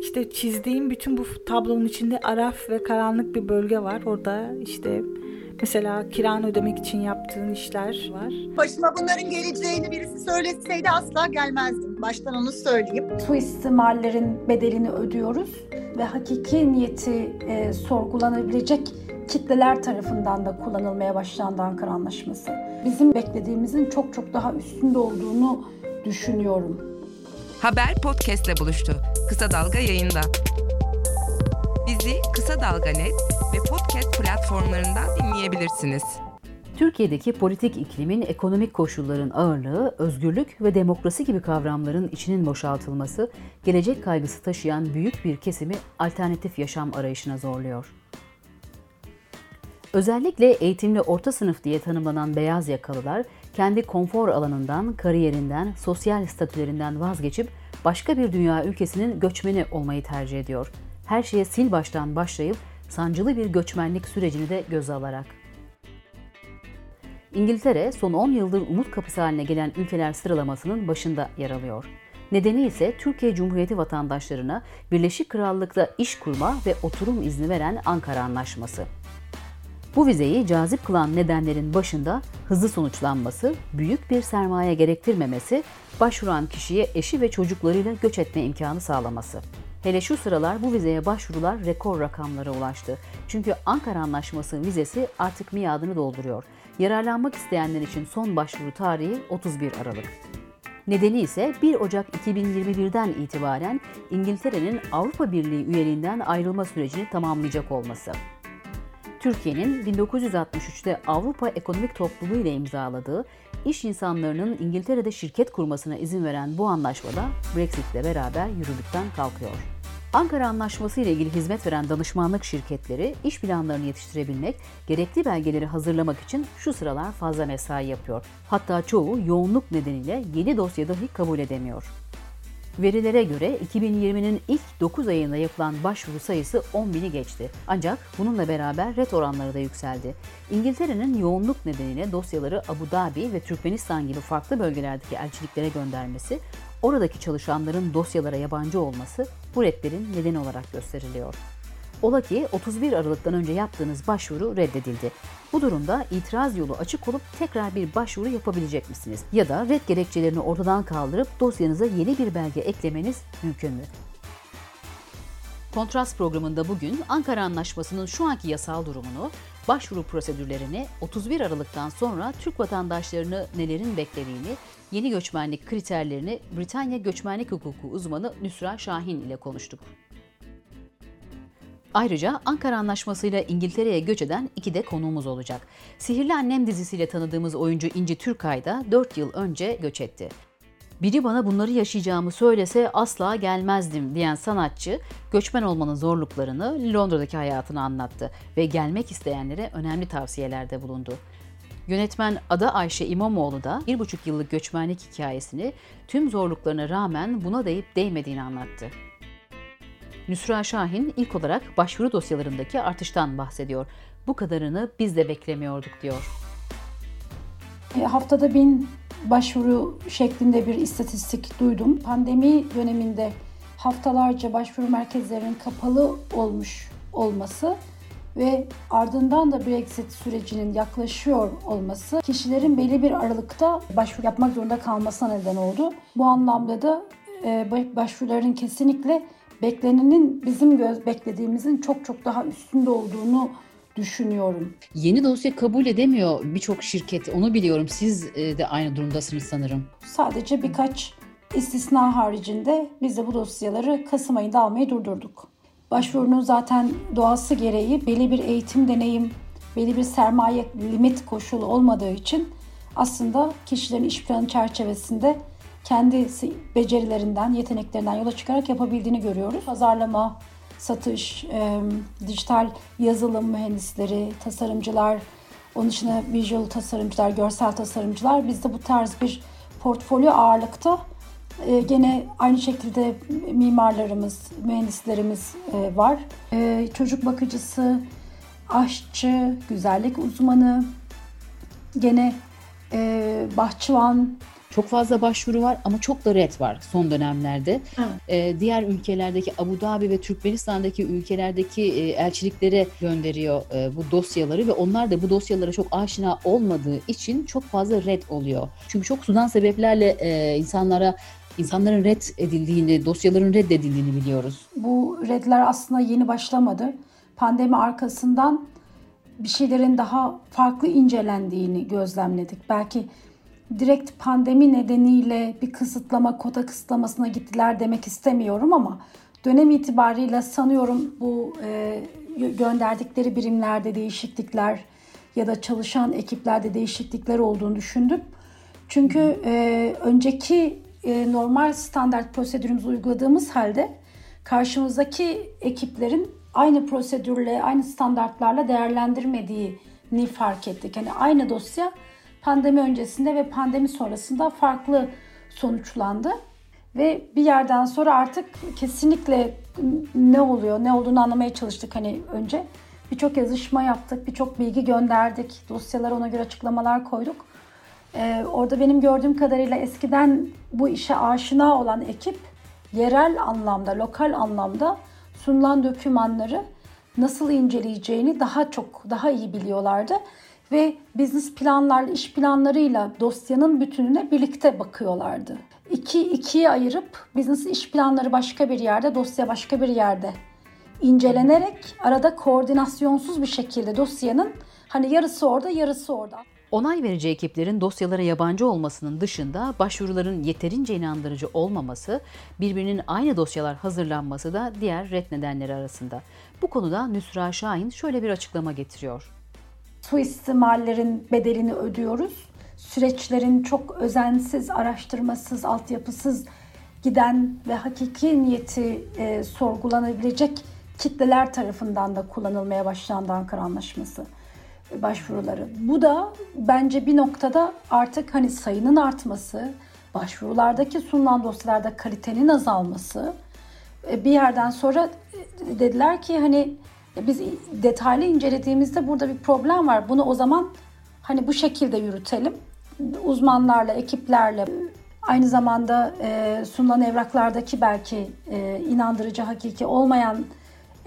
işte çizdiğim bütün bu tablonun içinde araf ve karanlık bir bölge var. Orada işte Mesela kiranı ödemek için yaptığın işler var. Başıma bunların geleceğini birisi söyleseydi asla gelmezdim. Baştan onu söyleyeyim. Suistimallerin bedelini ödüyoruz ve hakiki niyeti e, sorgulanabilecek kitleler tarafından da kullanılmaya başlandı Ankara Anlaşması. Bizim beklediğimizin çok çok daha üstünde olduğunu düşünüyorum. Haber podcastle buluştu. Kısa Dalga yayında. Bizi Kısa Dalga Net ve podcast platformlarından dinleyebilirsiniz. Türkiye'deki politik iklimin ekonomik koşulların ağırlığı, özgürlük ve demokrasi gibi kavramların içinin boşaltılması, gelecek kaygısı taşıyan büyük bir kesimi alternatif yaşam arayışına zorluyor. Özellikle eğitimli orta sınıf diye tanımlanan beyaz yakalılar, kendi konfor alanından, kariyerinden, sosyal statülerinden vazgeçip başka bir dünya ülkesinin göçmeni olmayı tercih ediyor. Her şeye sil baştan başlayıp sancılı bir göçmenlik sürecini de göze alarak. İngiltere son 10 yıldır umut kapısı haline gelen ülkeler sıralamasının başında yer alıyor. Nedeni ise Türkiye Cumhuriyeti vatandaşlarına Birleşik Krallık'ta iş kurma ve oturum izni veren Ankara Anlaşması. Bu vizeyi cazip kılan nedenlerin başında hızlı sonuçlanması, büyük bir sermaye gerektirmemesi, başvuran kişiye eşi ve çocuklarıyla göç etme imkanı sağlaması. Hele şu sıralar bu vizeye başvurular rekor rakamlara ulaştı. Çünkü Ankara Anlaşması vizesi artık miadını dolduruyor. Yararlanmak isteyenler için son başvuru tarihi 31 Aralık. Nedeni ise 1 Ocak 2021'den itibaren İngiltere'nin Avrupa Birliği üyeliğinden ayrılma sürecini tamamlayacak olması. Türkiye'nin 1963'te Avrupa Ekonomik Topluluğu ile imzaladığı iş insanlarının İngiltere'de şirket kurmasına izin veren bu anlaşmada Brexit ile beraber yürürlükten kalkıyor. Ankara Anlaşması ile ilgili hizmet veren danışmanlık şirketleri iş planlarını yetiştirebilmek, gerekli belgeleri hazırlamak için şu sıralar fazla mesai yapıyor. Hatta çoğu yoğunluk nedeniyle yeni dosya dahi kabul edemiyor. Verilere göre 2020'nin ilk 9 ayında yapılan başvuru sayısı 10 bini geçti. Ancak bununla beraber ret oranları da yükseldi. İngiltere'nin yoğunluk nedeniyle dosyaları Abu Dhabi ve Türkmenistan gibi farklı bölgelerdeki elçiliklere göndermesi, oradaki çalışanların dosyalara yabancı olması bu retlerin nedeni olarak gösteriliyor. Ola ki 31 Aralık'tan önce yaptığınız başvuru reddedildi. Bu durumda itiraz yolu açık olup tekrar bir başvuru yapabilecek misiniz? Ya da red gerekçelerini ortadan kaldırıp dosyanıza yeni bir belge eklemeniz mümkün mü? Kontrast programında bugün Ankara Anlaşması'nın şu anki yasal durumunu, başvuru prosedürlerini, 31 Aralık'tan sonra Türk vatandaşlarını nelerin beklediğini, yeni göçmenlik kriterlerini Britanya Göçmenlik Hukuku uzmanı Nüsra Şahin ile konuştuk. Ayrıca Ankara Anlaşması ile İngiltere'ye göç eden iki de konuğumuz olacak. Sihirli Annem dizisiyle tanıdığımız oyuncu İnci Türkay da 4 yıl önce göç etti. Biri bana bunları yaşayacağımı söylese asla gelmezdim diyen sanatçı, göçmen olmanın zorluklarını, Londra'daki hayatını anlattı ve gelmek isteyenlere önemli tavsiyelerde bulundu. Yönetmen Ada Ayşe İmamoğlu da bir buçuk yıllık göçmenlik hikayesini tüm zorluklarına rağmen buna değip değmediğini anlattı. Nüsra Şahin ilk olarak başvuru dosyalarındaki artıştan bahsediyor. Bu kadarını biz de beklemiyorduk diyor. E, haftada bin başvuru şeklinde bir istatistik duydum. Pandemi döneminde haftalarca başvuru merkezlerinin kapalı olmuş olması ve ardından da Brexit sürecinin yaklaşıyor olması kişilerin belli bir aralıkta başvuru yapmak zorunda kalmasına neden oldu. Bu anlamda da e, başvuruların kesinlikle beklenenin bizim göz beklediğimizin çok çok daha üstünde olduğunu düşünüyorum. Yeni dosya kabul edemiyor birçok şirket. Onu biliyorum. Siz e, de aynı durumdasınız sanırım. Sadece birkaç istisna haricinde biz de bu dosyaları Kasım ayında almayı durdurduk. Başvurunun zaten doğası gereği belli bir eğitim deneyim, belli bir sermaye limit koşulu olmadığı için aslında kişilerin iş planı çerçevesinde kendi becerilerinden, yeteneklerinden yola çıkarak yapabildiğini görüyoruz. Pazarlama, satış, e, dijital yazılım mühendisleri, tasarımcılar, onun dışında visual tasarımcılar, görsel tasarımcılar. Bizde bu tarz bir portfolyo ağırlıkta e, gene aynı şekilde mimarlarımız, mühendislerimiz e, var. E, çocuk bakıcısı, aşçı, güzellik uzmanı, gene e, bahçıvan, Çok fazla başvuru var ama çok da red var son dönemlerde. Evet. Ee, diğer ülkelerdeki Abu Dhabi ve Türkmenistan'daki ülkelerdeki e, elçiliklere gönderiyor e, bu dosyaları ve onlar da bu dosyalara çok aşina olmadığı için çok fazla red oluyor. Çünkü çok sudan sebeplerle e, insanlara insanların red edildiğini, dosyaların reddedildiğini biliyoruz. Bu redler aslında yeni başlamadı. Pandemi arkasından bir şeylerin daha farklı incelendiğini gözlemledik. Belki direkt pandemi nedeniyle bir kısıtlama, kota kısıtlamasına gittiler demek istemiyorum ama dönem itibariyle sanıyorum bu e, gönderdikleri birimlerde değişiklikler ya da çalışan ekiplerde değişiklikler olduğunu düşündüm. Çünkü e, önceki e, normal standart prosedürümüzü uyguladığımız halde karşımızdaki ekiplerin aynı prosedürle, aynı standartlarla değerlendirmediğini fark ettik. Yani aynı dosya pandemi öncesinde ve pandemi sonrasında farklı sonuçlandı. Ve bir yerden sonra artık kesinlikle ne oluyor, ne olduğunu anlamaya çalıştık hani önce. Birçok yazışma yaptık, birçok bilgi gönderdik, dosyalara ona göre açıklamalar koyduk. Ee, orada benim gördüğüm kadarıyla eskiden bu işe aşina olan ekip yerel anlamda, lokal anlamda sunulan dokümanları nasıl inceleyeceğini daha çok, daha iyi biliyorlardı. Ve business planlarla, iş planlarıyla dosyanın bütününe birlikte bakıyorlardı. İki, ikiye ayırıp business iş planları başka bir yerde, dosya başka bir yerde incelenerek arada koordinasyonsuz bir şekilde dosyanın hani yarısı orada, yarısı orada. Onay verici ekiplerin dosyalara yabancı olmasının dışında başvuruların yeterince inandırıcı olmaması, birbirinin aynı dosyalar hazırlanması da diğer red nedenleri arasında. Bu konuda Nüsra Şahin şöyle bir açıklama getiriyor. Suistimallerin bedelini ödüyoruz. Süreçlerin çok özensiz, araştırmasız, altyapısız giden ve hakiki niyeti e, sorgulanabilecek kitleler tarafından da kullanılmaya başlandı Ankara Anlaşması başvuruları. Bu da bence bir noktada artık hani sayının artması, başvurulardaki sunulan dosyalarda kalitenin azalması e, bir yerden sonra e, dediler ki hani biz detaylı incelediğimizde burada bir problem var. Bunu o zaman hani bu şekilde yürütelim. Uzmanlarla, ekiplerle aynı zamanda e, sunulan evraklardaki belki e, inandırıcı, hakiki olmayan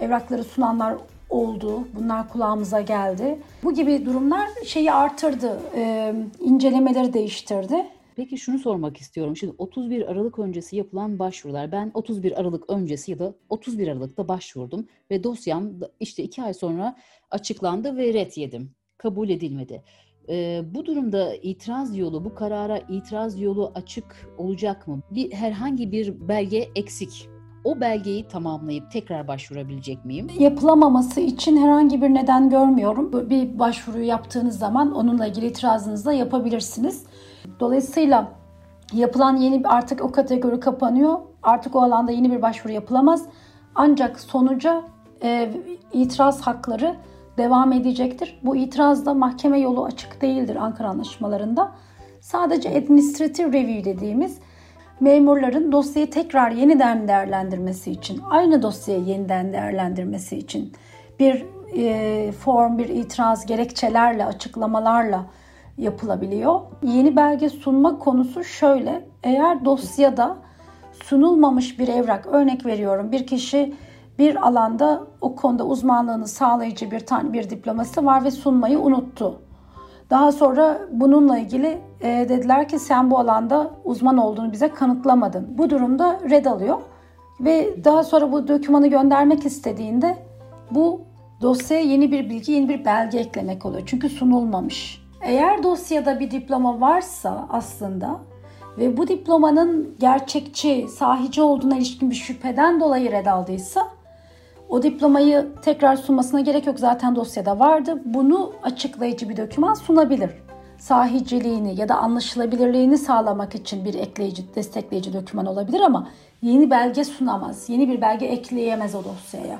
evrakları sunanlar oldu. Bunlar kulağımıza geldi. Bu gibi durumlar şeyi artırdı, e, incelemeleri değiştirdi. Peki şunu sormak istiyorum. Şimdi 31 Aralık öncesi yapılan başvurular. Ben 31 Aralık öncesi ya da 31 Aralık'ta başvurdum ve dosyam işte iki ay sonra açıklandı ve ret yedim. Kabul edilmedi. Ee, bu durumda itiraz yolu, bu karara itiraz yolu açık olacak mı? Bir herhangi bir belge eksik o belgeyi tamamlayıp tekrar başvurabilecek miyim? Yapılamaması için herhangi bir neden görmüyorum. Bir başvuruyu yaptığınız zaman onunla ilgili itirazınızı da yapabilirsiniz. Dolayısıyla yapılan yeni artık o kategori kapanıyor. Artık o alanda yeni bir başvuru yapılamaz. Ancak sonuca e, itiraz hakları devam edecektir. Bu itirazda mahkeme yolu açık değildir Ankara Anlaşmalarında. Sadece administrative review dediğimiz memurların dosyayı tekrar yeniden değerlendirmesi için, aynı dosyayı yeniden değerlendirmesi için bir e, form, bir itiraz gerekçelerle, açıklamalarla yapılabiliyor. Yeni belge sunma konusu şöyle. Eğer dosyada sunulmamış bir evrak, örnek veriyorum bir kişi bir alanda o konuda uzmanlığını sağlayıcı bir tane bir diploması var ve sunmayı unuttu. Daha sonra bununla ilgili e, dediler ki sen bu alanda uzman olduğunu bize kanıtlamadın. Bu durumda red alıyor ve daha sonra bu dokümanı göndermek istediğinde bu dosyaya yeni bir bilgi, yeni bir belge eklemek oluyor. Çünkü sunulmamış. Eğer dosyada bir diploma varsa aslında ve bu diplomanın gerçekçi, sahici olduğuna ilişkin bir şüpheden dolayı red aldıysa o diplomayı tekrar sunmasına gerek yok zaten dosyada vardı. Bunu açıklayıcı bir doküman sunabilir. Sahiciliğini ya da anlaşılabilirliğini sağlamak için bir ekleyici, destekleyici doküman olabilir ama yeni belge sunamaz. Yeni bir belge ekleyemez o dosyaya.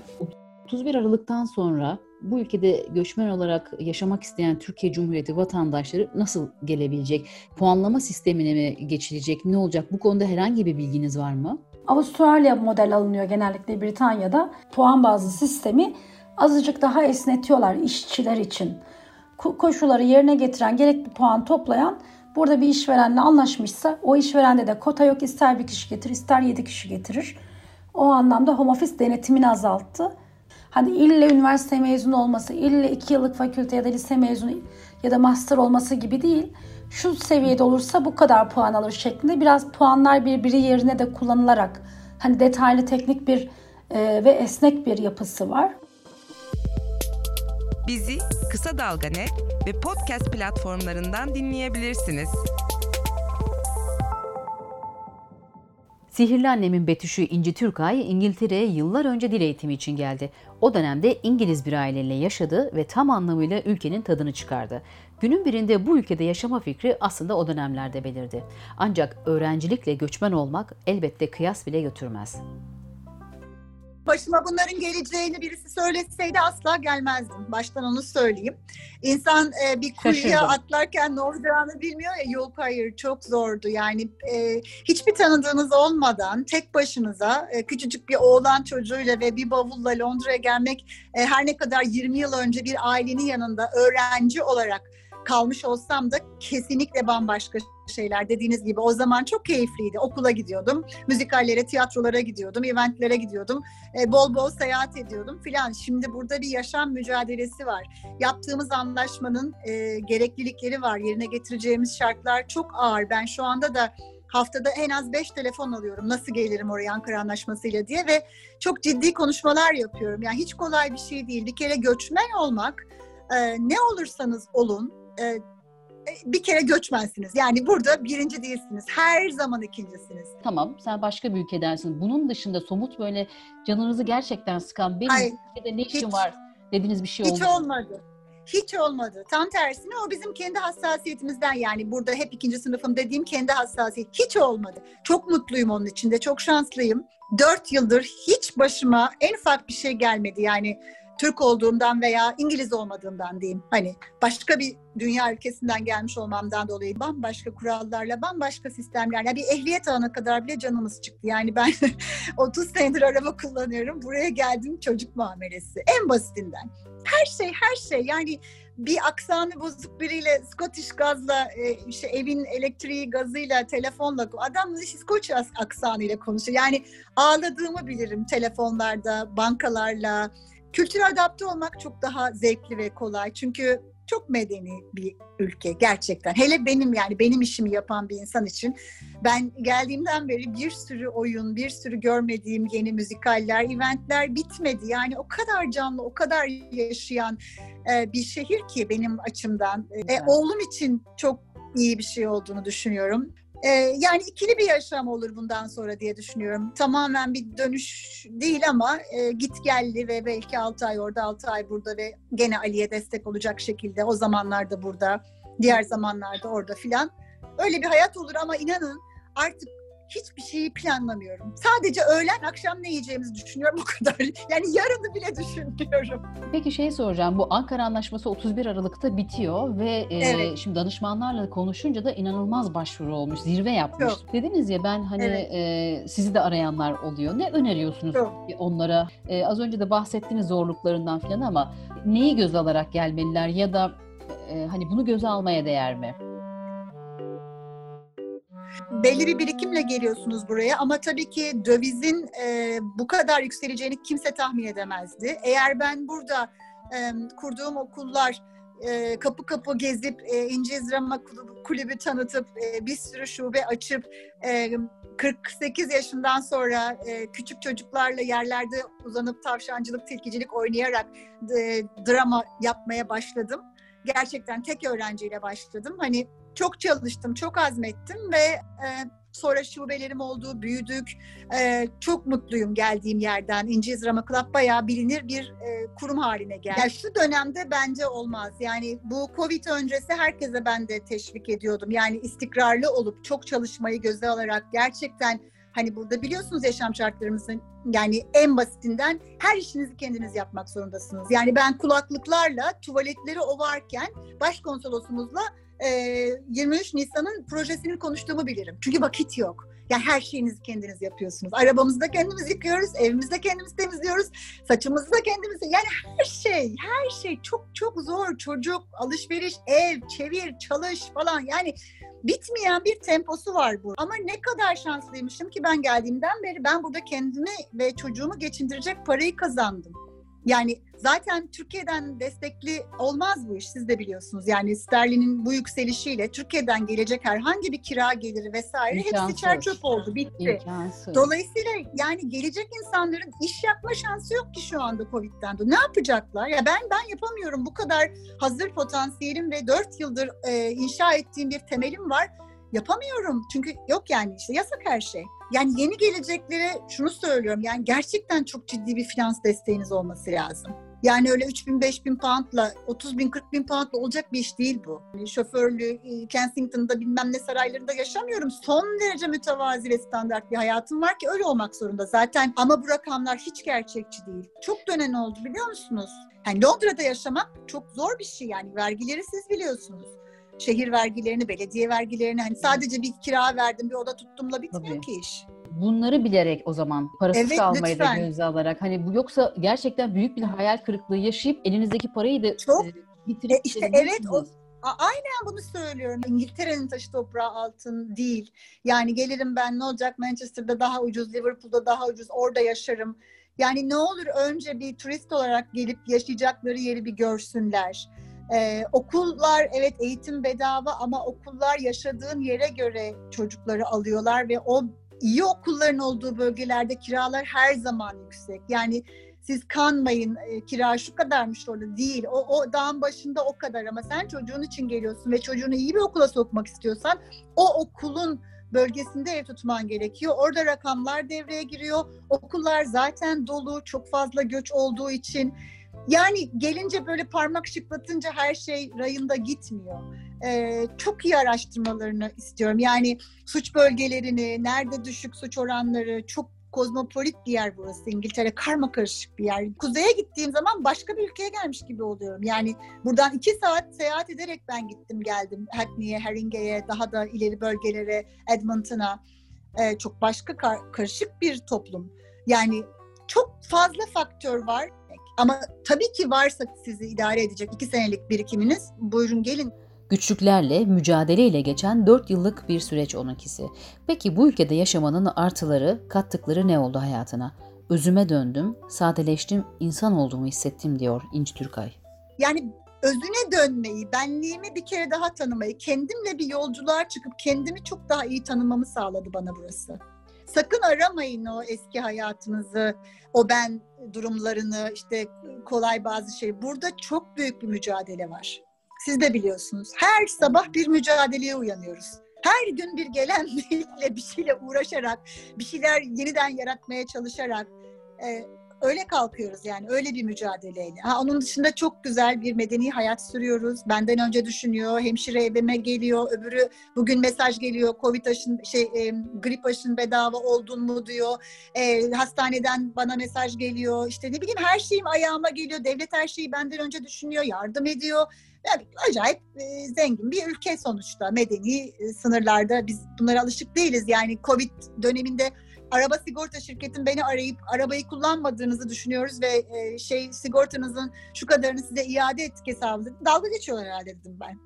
31 Aralık'tan sonra bu ülkede göçmen olarak yaşamak isteyen Türkiye Cumhuriyeti vatandaşları nasıl gelebilecek? Puanlama sistemine mi geçilecek? Ne olacak? Bu konuda herhangi bir bilginiz var mı? Avustralya model alınıyor genellikle Britanya'da. Puan bazlı sistemi azıcık daha esnetiyorlar işçiler için. Koşulları yerine getiren, gerekli puan toplayan burada bir işverenle anlaşmışsa o işverende de kota yok ister bir kişi getirir ister yedi kişi getirir. O anlamda home office denetimini azalttı. Hani ille üniversite mezunu olması, ille iki yıllık fakülte ya da lise mezunu ya da master olması gibi değil. Şu seviyede olursa bu kadar puan alır şeklinde biraz puanlar birbiri yerine de kullanılarak hani detaylı teknik bir e, ve esnek bir yapısı var. Bizi Kısa Dalga Net ve podcast platformlarından dinleyebilirsiniz. Sihirli annemin Betüş'ü İnci Türkay İngiltere'ye yıllar önce dil eğitimi için geldi. O dönemde İngiliz bir aileyle yaşadı ve tam anlamıyla ülkenin tadını çıkardı. Günün birinde bu ülkede yaşama fikri aslında o dönemlerde belirdi. Ancak öğrencilikle göçmen olmak elbette kıyas bile götürmez. Başıma bunların geleceğini birisi söyleseydi asla gelmezdim. Baştan onu söyleyeyim. İnsan e, bir kuyuya Şaşırdım. atlarken ne olacağını bilmiyor ya. Yok hayır çok zordu. Yani e, hiçbir tanıdığınız olmadan tek başınıza e, küçücük bir oğlan çocuğuyla ve bir bavulla Londra'ya gelmek e, her ne kadar 20 yıl önce bir ailenin yanında öğrenci olarak kalmış olsam da kesinlikle bambaşka şeyler dediğiniz gibi o zaman çok keyifliydi. Okula gidiyordum, müzikallere, tiyatrolara gidiyordum, eventlere gidiyordum, e, bol bol seyahat ediyordum filan. Şimdi burada bir yaşam mücadelesi var. Yaptığımız anlaşmanın e, gereklilikleri var. Yerine getireceğimiz şartlar çok ağır. Ben şu anda da haftada en az 5 telefon alıyorum. Nasıl gelirim oraya Ankara Anlaşması'yla diye ve çok ciddi konuşmalar yapıyorum. Yani hiç kolay bir şey değil. Bir kere göçmen olmak e, ne olursanız olun e, bir kere göçmensiniz. Yani burada birinci değilsiniz. Her zaman ikincisiniz. Tamam sen başka bir ülkedensin. Bunun dışında somut böyle canınızı gerçekten sıkan benim Hayır, ülkede ne işim hiç. var dediğiniz bir şey oldu. Hiç olmadı. Hiç olmadı. Tam tersine o bizim kendi hassasiyetimizden yani burada hep ikinci sınıfım dediğim kendi hassasiyet. Hiç olmadı. Çok mutluyum onun içinde. Çok şanslıyım. Dört yıldır hiç başıma en ufak bir şey gelmedi. Yani Türk olduğumdan veya İngiliz olmadığımdan diyeyim. Hani başka bir dünya ülkesinden gelmiş olmamdan dolayı bambaşka kurallarla, bambaşka sistemlerle bir ehliyet alana kadar bile canımız çıktı. Yani ben 30 senedir araba kullanıyorum. Buraya geldim çocuk muamelesi. En basitinden. Her şey, her şey. Yani bir aksanı bozuk biriyle Scottish gazla e, işte evin elektriği gazıyla telefonla adam İskoç aksanıyla konuşuyor. Yani ağladığımı bilirim telefonlarda, bankalarla. Kültüre adapte olmak çok daha zevkli ve kolay. Çünkü çok medeni bir ülke gerçekten. Hele benim yani benim işimi yapan bir insan için ben geldiğimden beri bir sürü oyun, bir sürü görmediğim yeni müzikaller, eventler bitmedi. Yani o kadar canlı, o kadar yaşayan e, bir şehir ki benim açımdan. E, oğlum için çok iyi bir şey olduğunu düşünüyorum. E, yani ikili bir yaşam olur bundan sonra diye düşünüyorum. Tamamen bir dönüş değil ama e, git gelli ve belki 6 ay orada 6 ay burada ve gene Ali'ye destek olacak şekilde o zamanlarda burada, diğer zamanlarda orada filan. Öyle bir hayat olur ama inanın artık hiçbir şeyi planlamıyorum. Sadece öğlen akşam ne yiyeceğimizi düşünüyorum o kadar. Yani yarını bile düşünmüyorum. Peki şey soracağım. Bu Ankara Anlaşması 31 Aralık'ta bitiyor ve e, Evet. şimdi danışmanlarla konuşunca da inanılmaz başvuru olmuş. Zirve yapmış. Çok. Dediniz ya ben hani Evet. e, sizi de arayanlar oluyor. Ne öneriyorsunuz Çok. onlara? E, az önce de bahsettiniz zorluklarından falan ama neyi göz alarak gelmeliler ya da e, hani bunu göze almaya değer mi? Belli bir birikimle geliyorsunuz buraya ama tabii ki dövizin e, bu kadar yükseleceğini kimse tahmin edemezdi. Eğer ben burada e, kurduğum okullar e, kapı kapı gezip e, Drama Kulübü, kulübü tanıtıp e, bir sürü şube açıp e, 48 yaşından sonra e, küçük çocuklarla yerlerde uzanıp tavşancılık, tilkicilik oynayarak e, drama yapmaya başladım. Gerçekten tek öğrenciyle başladım. Hani çok çalıştım, çok azmettim ve e, sonra şubelerim oldu, büyüdük. E, çok mutluyum geldiğim yerden. İngiliz Drama Club bayağı bilinir bir e, kurum haline geldi. Ya şu dönemde bence olmaz. Yani bu Covid öncesi herkese ben de teşvik ediyordum. Yani istikrarlı olup çok çalışmayı göze alarak gerçekten hani burada biliyorsunuz yaşam şartlarımızın yani en basitinden her işinizi kendiniz yapmak zorundasınız. Yani ben kulaklıklarla tuvaletleri ovarken başkonsolosumuzla e, 23 Nisan'ın projesini konuştuğumu bilirim. Çünkü vakit yok. Yani her şeyinizi kendiniz yapıyorsunuz. Arabamızı da kendimiz yıkıyoruz, evimizi de kendimiz temizliyoruz, saçımızı da kendimiz yani her şey, her şey çok çok zor. Çocuk, alışveriş, ev, çevir, çalış falan yani bitmeyen bir temposu var bu. Ama ne kadar şanslıymışım ki ben geldiğimden beri ben burada kendimi ve çocuğumu geçindirecek parayı kazandım. Yani zaten Türkiye'den destekli olmaz bu iş siz de biliyorsunuz. Yani sterlinin bu yükselişiyle Türkiye'den gelecek herhangi bir kira geliri vesaire İmkansız. hepsi çerçöp oldu bitti. İmkansız. Dolayısıyla yani gelecek insanların iş yapma şansı yok ki şu anda Covid'den dolayı. Ne yapacaklar? Ya ben ben yapamıyorum. Bu kadar hazır potansiyelim ve 4 yıldır e, inşa ettiğim bir temelim var. Yapamıyorum. Çünkü yok yani işte yasak her şey. Yani yeni geleceklere şunu söylüyorum. Yani gerçekten çok ciddi bir finans desteğiniz olması lazım. Yani öyle 3 bin, 5 bin poundla, 30 bin, 40 bin poundla olacak bir iş değil bu. Yani şoförlü, e, Kensington'da bilmem ne saraylarında yaşamıyorum. Son derece mütevazi ve standart bir hayatım var ki öyle olmak zorunda zaten. Ama bu rakamlar hiç gerçekçi değil. Çok dönen oldu biliyor musunuz? Yani Londra'da yaşamak çok zor bir şey yani. Vergileri siz biliyorsunuz. Şehir vergilerini, belediye vergilerini hani sadece bir kira verdim, bir oda tuttumla bitmiyor Tabii. ki iş. Bunları bilerek o zaman parasız Evet, kalmayı da lütfen. göze alarak hani bu yoksa gerçekten büyük bir hayal kırıklığı yaşayıp elinizdeki parayı da Çok. e, bitirip E, işte evet, o- Aynen bunu söylüyorum. İngiltere'nin taşı toprağı altın değil. Yani gelirim ben ne olacak Manchester'da daha ucuz, Liverpool'da daha ucuz, orada yaşarım. Yani ne olur önce bir turist olarak gelip yaşayacakları yeri bir görsünler. Ee, okullar evet eğitim bedava ama okullar yaşadığın yere göre çocukları alıyorlar ve o iyi okulların olduğu bölgelerde kiralar her zaman yüksek. Yani siz kanmayın e, kira şu kadarmış orada değil. O, o dağın başında o kadar ama sen çocuğun için geliyorsun ve çocuğunu iyi bir okula sokmak istiyorsan o okulun bölgesinde ev tutman gerekiyor. Orada rakamlar devreye giriyor. Okullar zaten dolu, çok fazla göç olduğu için. Yani gelince böyle parmak şıklatınca her şey rayında gitmiyor. Ee, çok iyi araştırmalarını istiyorum. Yani suç bölgelerini, nerede düşük suç oranları, çok kozmopolit bir yer burası İngiltere. Karma karışık bir yer. Kuzeye gittiğim zaman başka bir ülkeye gelmiş gibi oluyorum. Yani buradan iki saat seyahat ederek ben gittim geldim. Hackney'e, Haringey'e, daha da ileri bölgelere, Edmonton'a. Ee, çok başka kar- karışık bir toplum. Yani çok fazla faktör var. Ama tabii ki varsa sizi idare edecek iki senelik birikiminiz buyurun gelin. Güçlüklerle, mücadeleyle geçen 4 yıllık bir süreç onunkisi. Peki bu ülkede yaşamanın artıları, kattıkları ne oldu hayatına? Özüme döndüm, sadeleştim, insan olduğumu hissettim diyor İnci Türkay. Yani özüne dönmeyi, benliğimi bir kere daha tanımayı, kendimle bir yolculuğa çıkıp kendimi çok daha iyi tanımamı sağladı bana burası. Sakın aramayın o eski hayatınızı, o ben durumlarını, işte kolay bazı şey. Burada çok büyük bir mücadele var. Siz de biliyorsunuz. Her sabah bir mücadeleye uyanıyoruz. Her gün bir gelen biriyle bir şeyle uğraşarak, bir şeyler yeniden yaratmaya çalışarak e, öyle kalkıyoruz yani öyle bir mücadeleyle. Ha, onun dışında çok güzel bir medeni hayat sürüyoruz. Benden önce düşünüyor, hemşire evime geliyor, öbürü bugün mesaj geliyor, covid aşın şey e, grip aşın bedava oldun mu diyor. E, hastaneden bana mesaj geliyor. İşte ne bileyim her şeyim ayağıma geliyor. Devlet her şeyi benden önce düşünüyor, yardım ediyor. Yani acayip e, zengin bir ülke sonuçta medeni e, sınırlarda biz bunlara alışık değiliz. Yani Covid döneminde araba sigorta şirketin beni arayıp arabayı kullanmadığınızı düşünüyoruz ve e, şey sigortanızın şu kadarını size iade ettik hesabı. Dalga geçiyorlar herhalde dedim ben.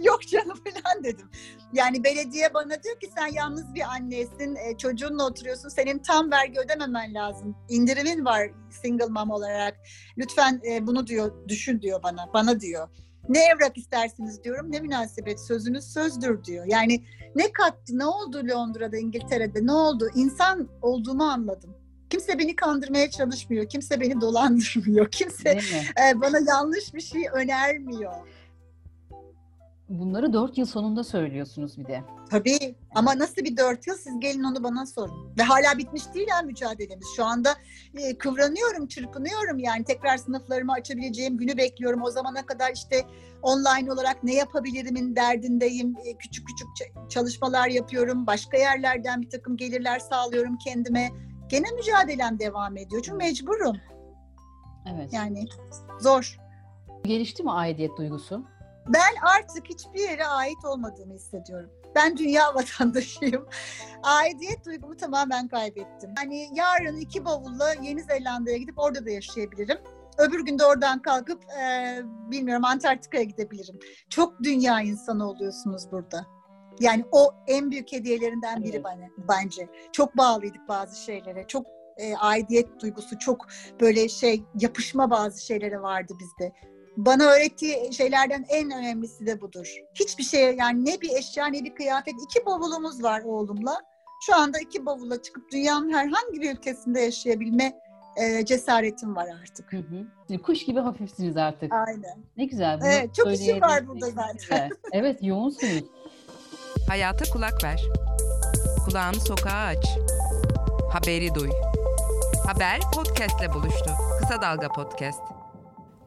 Yok canım falan dedim. Yani belediye bana diyor ki sen yalnız bir annesin, e, çocuğunla oturuyorsun, senin tam vergi ödememen lazım. İndirimin var single mom olarak. Lütfen e, bunu diyor, düşün diyor bana, bana diyor. Ne evrak istersiniz diyorum, ne münasebet sözünüz sözdür diyor. Yani ne kattı, ne oldu Londra'da, İngiltere'de, ne oldu? İnsan olduğumu anladım. Kimse beni kandırmaya çalışmıyor, kimse beni dolandırmıyor, kimse e, bana yanlış bir şey önermiyor. Bunları 4 yıl sonunda söylüyorsunuz bir de. Tabii ama nasıl bir dört yıl siz gelin onu bana sorun. Ve hala bitmiş değil ha mücadelemiz. Şu anda e, kıvranıyorum, çırpınıyorum yani tekrar sınıflarımı açabileceğim günü bekliyorum. O zamana kadar işte online olarak ne yapabilirimin derdindeyim. E, küçük küçük çalışmalar yapıyorum. Başka yerlerden bir takım gelirler sağlıyorum kendime. Gene mücadelem devam ediyor. Çünkü mecburum. Evet. Yani zor. Gelişti mi aidiyet duygusu? Ben artık hiçbir yere ait olmadığımı hissediyorum. Ben dünya vatandaşıyım. Aidiyet duygumu tamamen kaybettim. Hani yarın iki bavulla Yeni Zelanda'ya gidip orada da yaşayabilirim. Öbür gün de oradan kalkıp e, bilmiyorum Antarktika'ya gidebilirim. Çok dünya insanı oluyorsunuz burada. Yani o en büyük hediyelerinden biri Evet. bence. Çok bağlıydık bazı şeylere. Çok e, aidiyet duygusu, çok böyle şey yapışma bazı şeylere vardı bizde. Bana öğrettiği şeylerden en önemlisi de budur. Hiçbir şeye yani ne bir eşya ne bir kıyafet. iki bavulumuz var oğlumla. Şu anda iki bavulla çıkıp dünyanın herhangi bir ülkesinde yaşayabilme e, cesaretim var artık. Hı hı. Kuş gibi hafifsiniz artık. Aynen. Ne güzel. bunu Evet, çok işim var burada zaten. güzel. Evet, yoğunsunuz. Hayata kulak ver. Kulağını sokağa aç. Haberi duy. Haber podcastle buluştu. Kısa Dalga Podcast.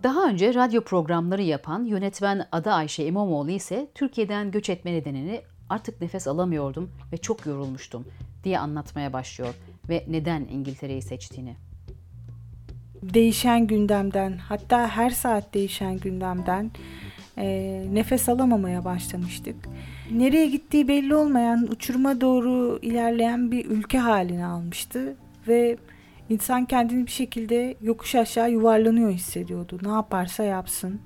Daha önce radyo programları yapan yönetmen Ada Ayşe İmamoğlu ise Türkiye'den göç etme nedenini artık nefes alamıyordum ve çok yorulmuştum diye anlatmaya başlıyor ve neden İngiltere'yi seçtiğini. değişen gündemden hatta her saat değişen gündemden e, nefes alamamaya başlamıştık. Nereye gittiği belli olmayan uçuruma doğru ilerleyen bir ülke halini almıştı ve insan kendini bir şekilde yokuş aşağı yuvarlanıyor hissediyordu. Ne yaparsa yapsın.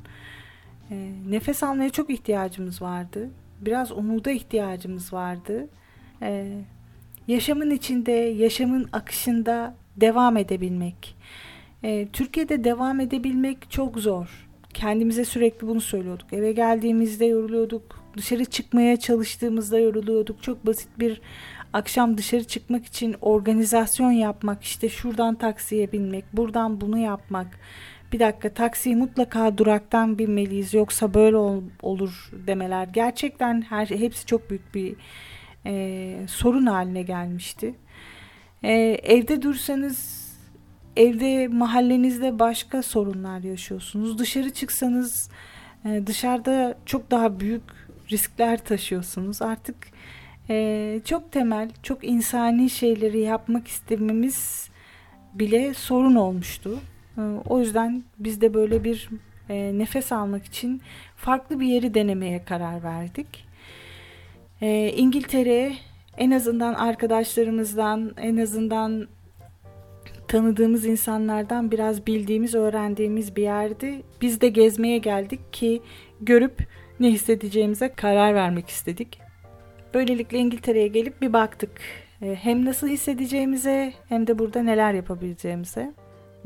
E, nefes almaya çok ihtiyacımız vardı. Biraz umuda ihtiyacımız vardı. E, yaşamın içinde, yaşamın akışında devam edebilmek. Ee, Türkiye'de devam edebilmek çok zor. Kendimize sürekli bunu söylüyorduk. Eve geldiğimizde yoruluyorduk. Dışarı çıkmaya çalıştığımızda yoruluyorduk. Çok basit bir akşam dışarı çıkmak için organizasyon yapmak, işte şuradan taksiye binmek, buradan bunu yapmak. Bir dakika taksiyi mutlaka duraktan binmeliyiz yoksa böyle ol- olur demeler. Gerçekten her hepsi çok büyük bir e, sorun haline gelmişti. E, evde dursanız evde mahallenizde başka sorunlar yaşıyorsunuz. Dışarı çıksanız e, dışarıda çok daha büyük riskler taşıyorsunuz. Artık e, çok temel, çok insani şeyleri yapmak istememiz bile sorun olmuştu. E, O yüzden biz de böyle bir e, nefes almak için farklı bir yeri denemeye karar verdik. E, İngiltere en azından arkadaşlarımızdan, en azından tanıdığımız insanlardan biraz bildiğimiz, öğrendiğimiz bir yerdi. Biz de gezmeye geldik ki görüp ne hissedeceğimize karar vermek istedik. Böylelikle İngiltere'ye gelip bir baktık. Ee, Hem nasıl hissedeceğimize hem de burada neler yapabileceğimize.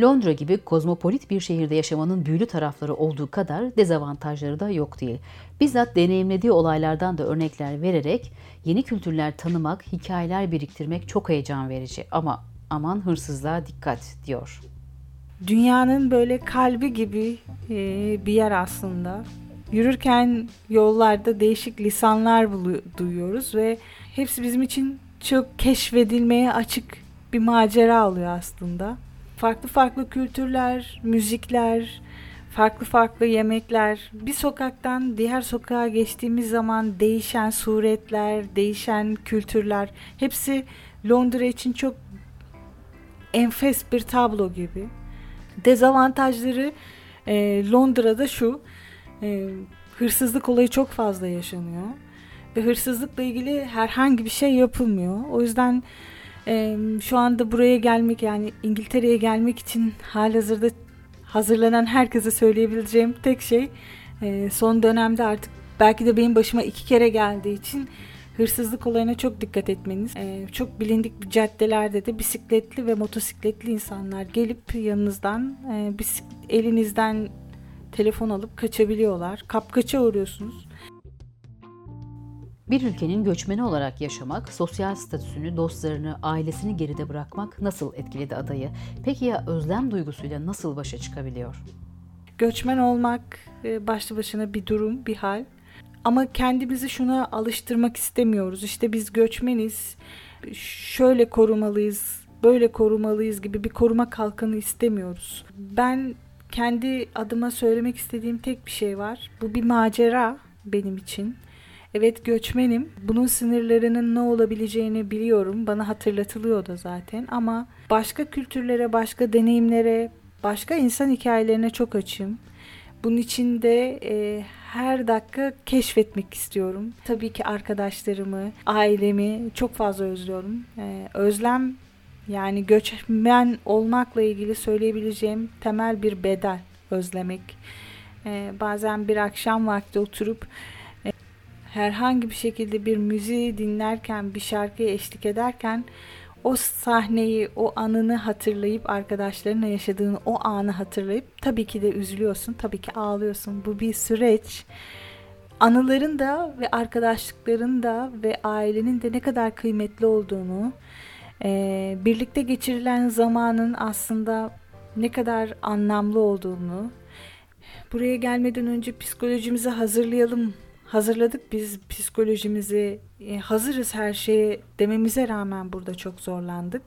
Londra gibi kozmopolit bir şehirde yaşamanın büyülü tarafları olduğu kadar dezavantajları da yok değil. Bizzat deneyimlediği olaylardan da örnekler vererek yeni kültürler tanımak, hikayeler biriktirmek çok heyecan verici ama aman hırsızlığa dikkat diyor. Dünyanın böyle kalbi gibi e, bir yer aslında. Yürürken yollarda değişik lisanlar duyuyoruz ve hepsi bizim için çok keşfedilmeye açık bir macera oluyor aslında. Farklı farklı kültürler, müzikler, farklı farklı yemekler. Bir sokaktan diğer sokağa geçtiğimiz zaman değişen suretler, değişen kültürler hepsi Londra için çok enfes bir tablo gibi. Dezavantajları e, Londra'da şu, e, hırsızlık olayı çok fazla yaşanıyor ve hırsızlıkla ilgili herhangi bir şey yapılmıyor. O yüzden e, şu anda buraya gelmek yani İngiltere'ye gelmek için halihazırda hazırlanan herkese söyleyebileceğim tek şey e, son dönemde artık belki de benim başıma iki kere geldiği için hırsızlık olayına çok dikkat etmeniz. E, çok bilindik caddelerde de bisikletli ve motosikletli insanlar gelip yanınızdan e, bisik- elinizden telefon alıp kaçabiliyorlar. Kapkaça uğruyorsunuz. Bir ülkenin göçmeni olarak yaşamak, sosyal statüsünü, dostlarını, ailesini geride bırakmak nasıl etkiledi adayı? Peki ya özlem duygusuyla nasıl başa çıkabiliyor? Göçmen olmak e, başlı başına bir durum, bir hal. Ama kendimizi şuna alıştırmak istemiyoruz. İşte biz göçmeniz, şöyle korumalıyız, böyle korumalıyız gibi bir koruma kalkanı istemiyoruz. Ben kendi adıma söylemek istediğim tek bir şey var. Bu bir macera benim için. Evet göçmenim. Bunun sınırlarının ne olabileceğini biliyorum. Bana hatırlatılıyor da zaten ama başka kültürlere, başka deneyimlere, başka insan hikayelerine çok açım. Bunun için de e, her dakika keşfetmek istiyorum. Tabii ki arkadaşlarımı, ailemi çok fazla özlüyorum. E, özlem yani göçmen olmakla ilgili söyleyebileceğim temel bir bedel özlemek. E, bazen bir akşam vakti oturup e, herhangi bir şekilde bir müziği dinlerken, bir şarkıya eşlik ederken o sahneyi, o anını hatırlayıp arkadaşlarınla yaşadığın o anı hatırlayıp tabii ki de üzülüyorsun, tabii ki ağlıyorsun. Bu bir süreç. Anıların da ve arkadaşlıkların da ve ailenin de ne kadar kıymetli olduğunu, e, birlikte geçirilen zamanın aslında ne kadar anlamlı olduğunu, buraya gelmeden önce psikolojimizi hazırlayalım hazırladık biz psikolojimizi e, hazırız her şeye dememize rağmen burada çok zorlandık.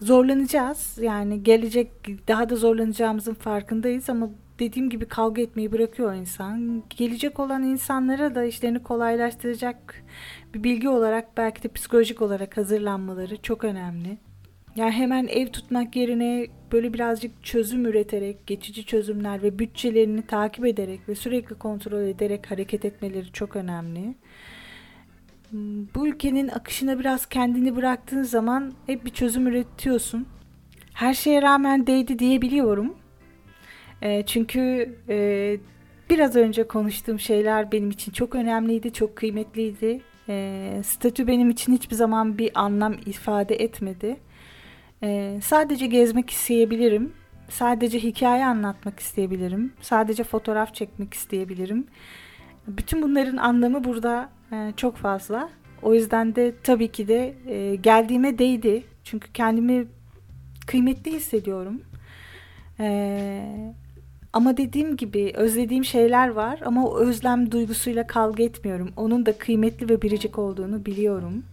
Zorlanacağız yani gelecek daha da zorlanacağımızın farkındayız ama dediğim gibi kavga etmeyi bırakıyor insan. Gelecek olan insanlara da işlerini kolaylaştıracak bir bilgi olarak belki de psikolojik olarak hazırlanmaları çok önemli. Yani hemen ev tutmak yerine böyle birazcık çözüm üreterek, geçici çözümler ve bütçelerini takip ederek ve sürekli kontrol ederek hareket etmeleri çok önemli. Bu ülkenin akışına biraz kendini bıraktığın zaman hep bir çözüm üretiyorsun. Her şeye rağmen değdi diyebiliyorum. E, çünkü e, biraz önce konuştuğum şeyler benim için çok önemliydi, çok kıymetliydi. E, statü benim için hiçbir zaman bir anlam ifade etmedi. Ee, sadece gezmek isteyebilirim. Sadece hikaye anlatmak isteyebilirim. Sadece fotoğraf çekmek isteyebilirim. Bütün bunların anlamı burada e, çok fazla. O yüzden de tabii ki de e, geldiğime değdi. Çünkü kendimi kıymetli hissediyorum. E, ama dediğim gibi özlediğim şeyler var ama o özlem duygusuyla kavga etmiyorum. Onun da kıymetli ve biricik olduğunu biliyorum.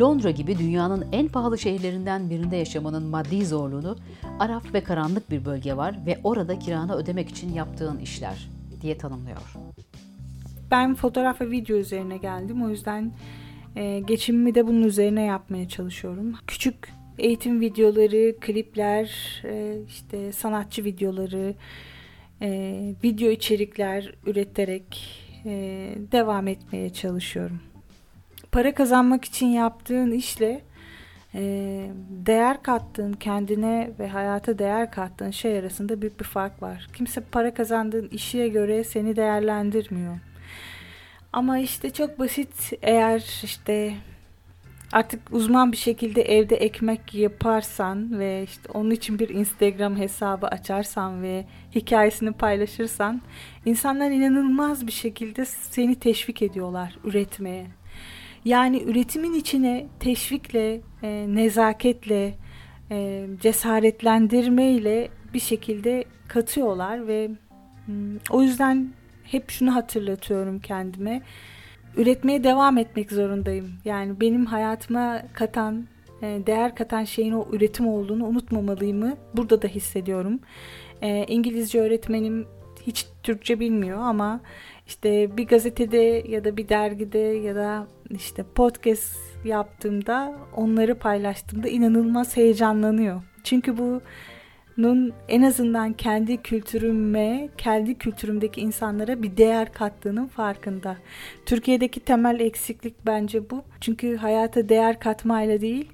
Londra gibi dünyanın en pahalı şehirlerinden birinde yaşamanın maddi zorluğunu araf ve karanlık bir bölge var ve orada kiranı ödemek için yaptığın işler diye tanımlıyor. Ben fotoğraf ve video üzerine geldim. O yüzden e, geçimimi de bunun üzerine yapmaya çalışıyorum. Küçük eğitim videoları, klipler, e, işte sanatçı videoları, e, video içerikler üreterek e, devam etmeye çalışıyorum para kazanmak için yaptığın işle değer kattığın kendine ve hayata değer kattığın şey arasında büyük bir fark var. Kimse para kazandığın işe göre seni değerlendirmiyor. Ama işte çok basit eğer işte artık uzman bir şekilde evde ekmek yaparsan ve işte onun için bir Instagram hesabı açarsan ve hikayesini paylaşırsan insanlar inanılmaz bir şekilde seni teşvik ediyorlar üretmeye. Yani üretimin içine teşvikle, e, nezaketle, e, cesaretlendirmeyle bir şekilde katıyorlar ve hmm, o yüzden hep şunu hatırlatıyorum kendime. Üretmeye devam etmek zorundayım. Yani benim hayatıma katan, e, değer katan şeyin o üretim olduğunu unutmamalıyımı burada da hissediyorum. E, İngilizce öğretmenim hiç Türkçe bilmiyor ama işte bir gazetede ya da bir dergide ya da işte podcast yaptığımda onları paylaştığımda inanılmaz heyecanlanıyor. Çünkü bunun en azından kendi kültürüme, kendi kültürümdeki insanlara bir değer kattığının farkında. Türkiye'deki temel eksiklik bence bu. Çünkü hayata değer katmayla değil,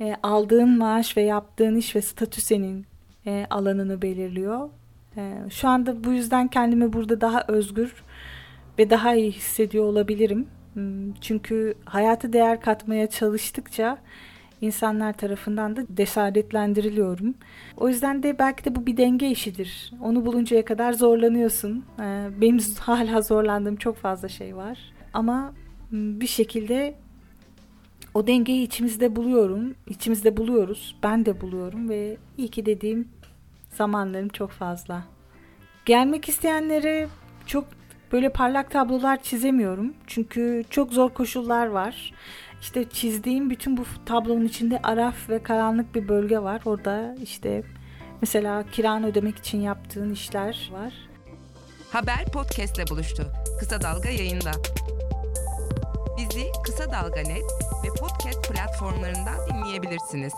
e, aldığın maaş ve yaptığın iş ve statü senin e, alanını belirliyor. E, şu anda bu yüzden kendimi burada daha özgür ve daha iyi hissediyor olabilirim. Hmm, çünkü hayatı değer katmaya çalıştıkça insanlar tarafından da cesaretlendiriliyorum. O yüzden de belki de bu bir denge işidir. Onu buluncaya kadar zorlanıyorsun. Ee, benim hala zorlandığım çok fazla şey var. Ama hmm, bir şekilde o dengeyi içimizde buluyorum. İçimizde buluyoruz. Ben de buluyorum ve iyi ki dediğim zamanlarım çok fazla. Gelmek isteyenlere çok böyle parlak tablolar çizemiyorum. Çünkü çok zor koşullar var. İşte çizdiğim bütün bu tablonun içinde araf ve karanlık bir bölge var. Orada işte mesela kiranı ödemek için yaptığın işler var. Haber podcastle buluştu. Kısa Dalga yayında. Bizi Kısa Dalga Net ve podcast platformlarından dinleyebilirsiniz.